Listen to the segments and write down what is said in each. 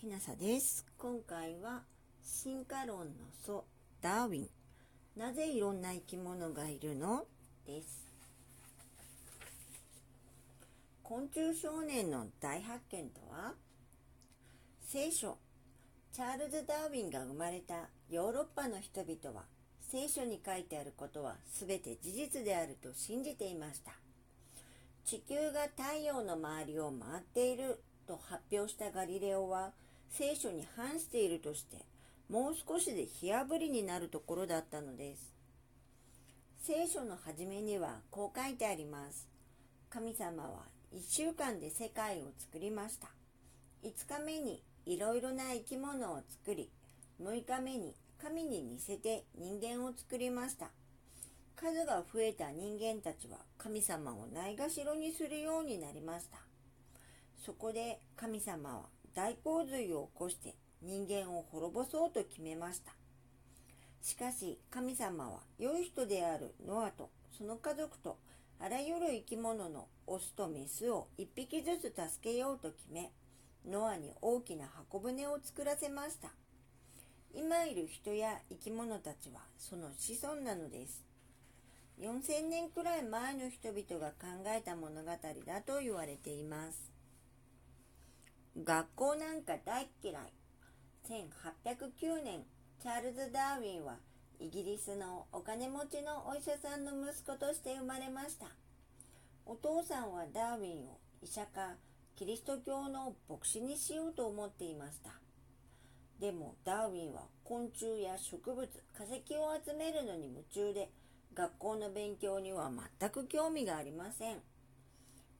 きなさです。今回は進化論の祖ダーウィン。なぜいろんな生き物がいるの？です。昆虫少年の大発見とは聖書チャールズ・ダーウィンが生まれたヨーロッパの人々は聖書に書いてあることは全て事実であると信じていました。地球が太陽の周りを回っていると発表したガリレオは聖書に反しているとしてもう少しで火あぶりになるところだったのです。聖書の初めにはこう書いてあります。神様は1週間で世界を作りました。5日目にいろいろな生き物を作り6日目に神に似せて人間を作りました。数が増えた人間たちは神様をないがしろにするようになりました。そこで神様は大洪水を起こして人間を滅ぼそうと決めました。しかし神様は良い人であるノアとその家族とあらゆる生き物のオスとメスを一匹ずつ助けようと決めノアに大きな箱舟を作らせました。今いる人や生き物たちはその子孫なのです。4000年くらい前の人々が考えた物語だと言われています。学校なんか大嫌い。1809年チャールズ・ダーウィンはイギリスのお金持ちのお医者さんの息子として生まれました。お父さんはダーウィンを医者かキリスト教の牧師にしようと思っていました。でもダーウィンは昆虫や植物化石を集めるのに夢中で学校の勉強には全く興味がありません。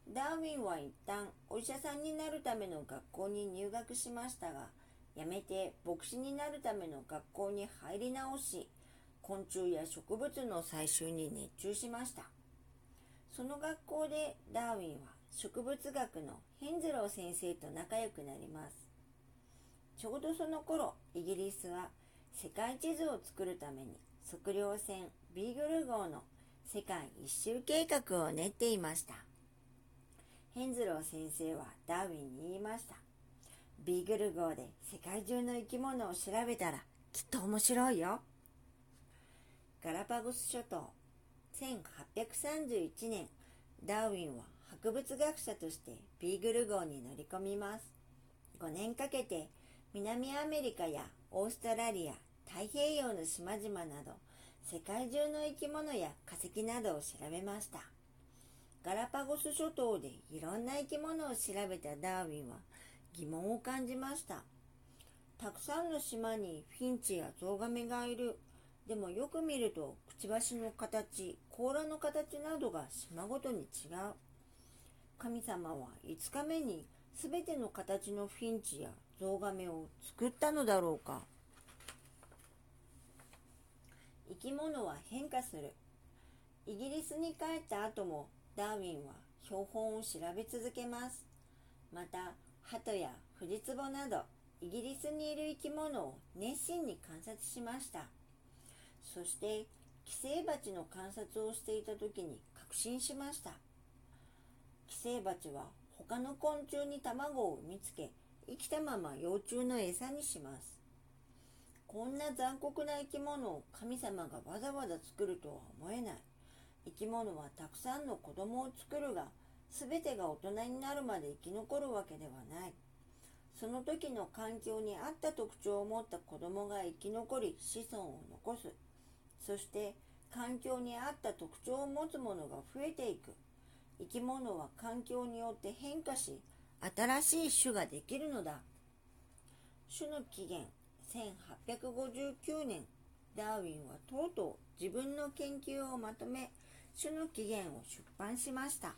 ダーウィンは一旦お医者さんになるための学校に入学しましたがやめて牧師になるための学校に入り直し昆虫や植物の採集に熱中しました。その学校でダーウィンは植物学のヘンズロー先生と仲良くなります。ちょうどその頃イギリスは世界地図を作るために測量船ビーグル号の世界一周計画を練っていました。ヘンズロー先生はダーウィンに言いました。ビーグル号で世界中の生き物を調べたらきっと面白いよ。ガラパゴス諸島1831年ダーウィンは博物学者としてビーグル号に乗り込みます。5年かけて南アメリカやオーストラリア太平洋の島々など世界中の生き物や化石などを調べました。ガラパゴス諸島でいろんな生き物を調べたダーウィンは疑問を感じました。たくさんの島にフィンチやゾウガメがいる。でもよく見るとくちばしの形甲羅の形などが島ごとに違う。神様は5日目に全ての形のフィンチやゾウガメを作ったのだろうか。生き物は変化する。イギリスに帰った後もダーウィンは標本を調べ続けます。また鳩やフジツボなどイギリスにいる生き物を熱心に観察しました。そして寄生蜂の観察をしていた時に確信しました。寄生蜂は他の昆虫に卵を産みつけ生きたまま幼虫の餌にします。こんな残酷な生き物を神様がわざわざ作るとは思えない。生き物はたくさんの子供を作るが全てが大人になるまで生き残るわけではない。その時の環境に合った特徴を持った子供が生き残り子孫を残す。そして環境に合った特徴を持つものが増えていく。生き物は環境によって変化し新しい種ができるのだ。種の起源1859年。ダーウィンはとうとう自分の研究をまとめ種の起源を出版しました。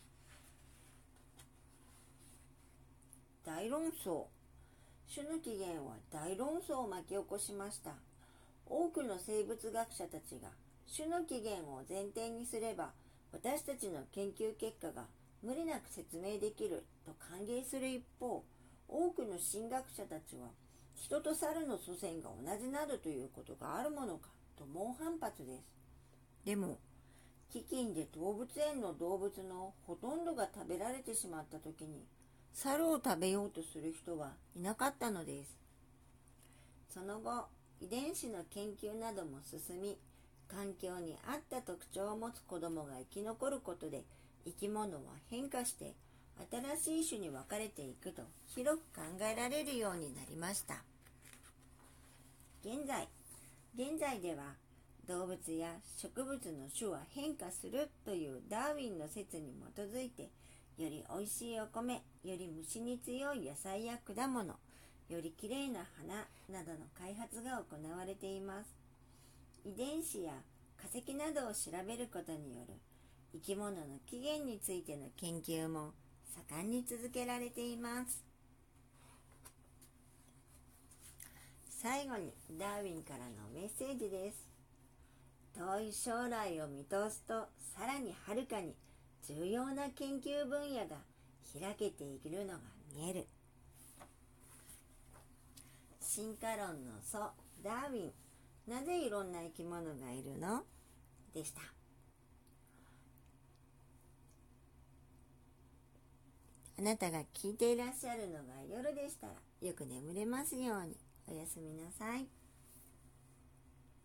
大論争。種の起源は大論争を巻き起こしました。多くの生物学者たちが種の起源を前提にすれば私たちの研究結果が無理なく説明できると歓迎する一方多くの神学者たちは人と猿の祖先が同じなどということがあるものかと猛反発です。でも飢饉で動物園の動物のほとんどが食べられてしまった時に猿を食べようとする人はいなかったのです。その後遺伝子の研究なども進み環境に合った特徴を持つ子供が生き残ることで生き物は変化して新しい種に分かれていくと広く考えられるようになりました。現在現在では動物や植物の種は変化するというダーウィンの説に基づいてよりおいしいお米より虫に強い野菜や果物よりきれいな花などの開発が行われています。遺伝子や化石などを調べることによる生き物の起源についての研究も盛んに続けられています。最後にダーウィンからのメッセージです。遠い将来を見通すとさらにはるかに重要な研究分野が開けているのが見える。進化論の祖ダーウィンなぜいろんな生き物がいるの？でした。あなたが聞いていらっしゃるのが夜でしたらよく眠れますようにおやすみなさい。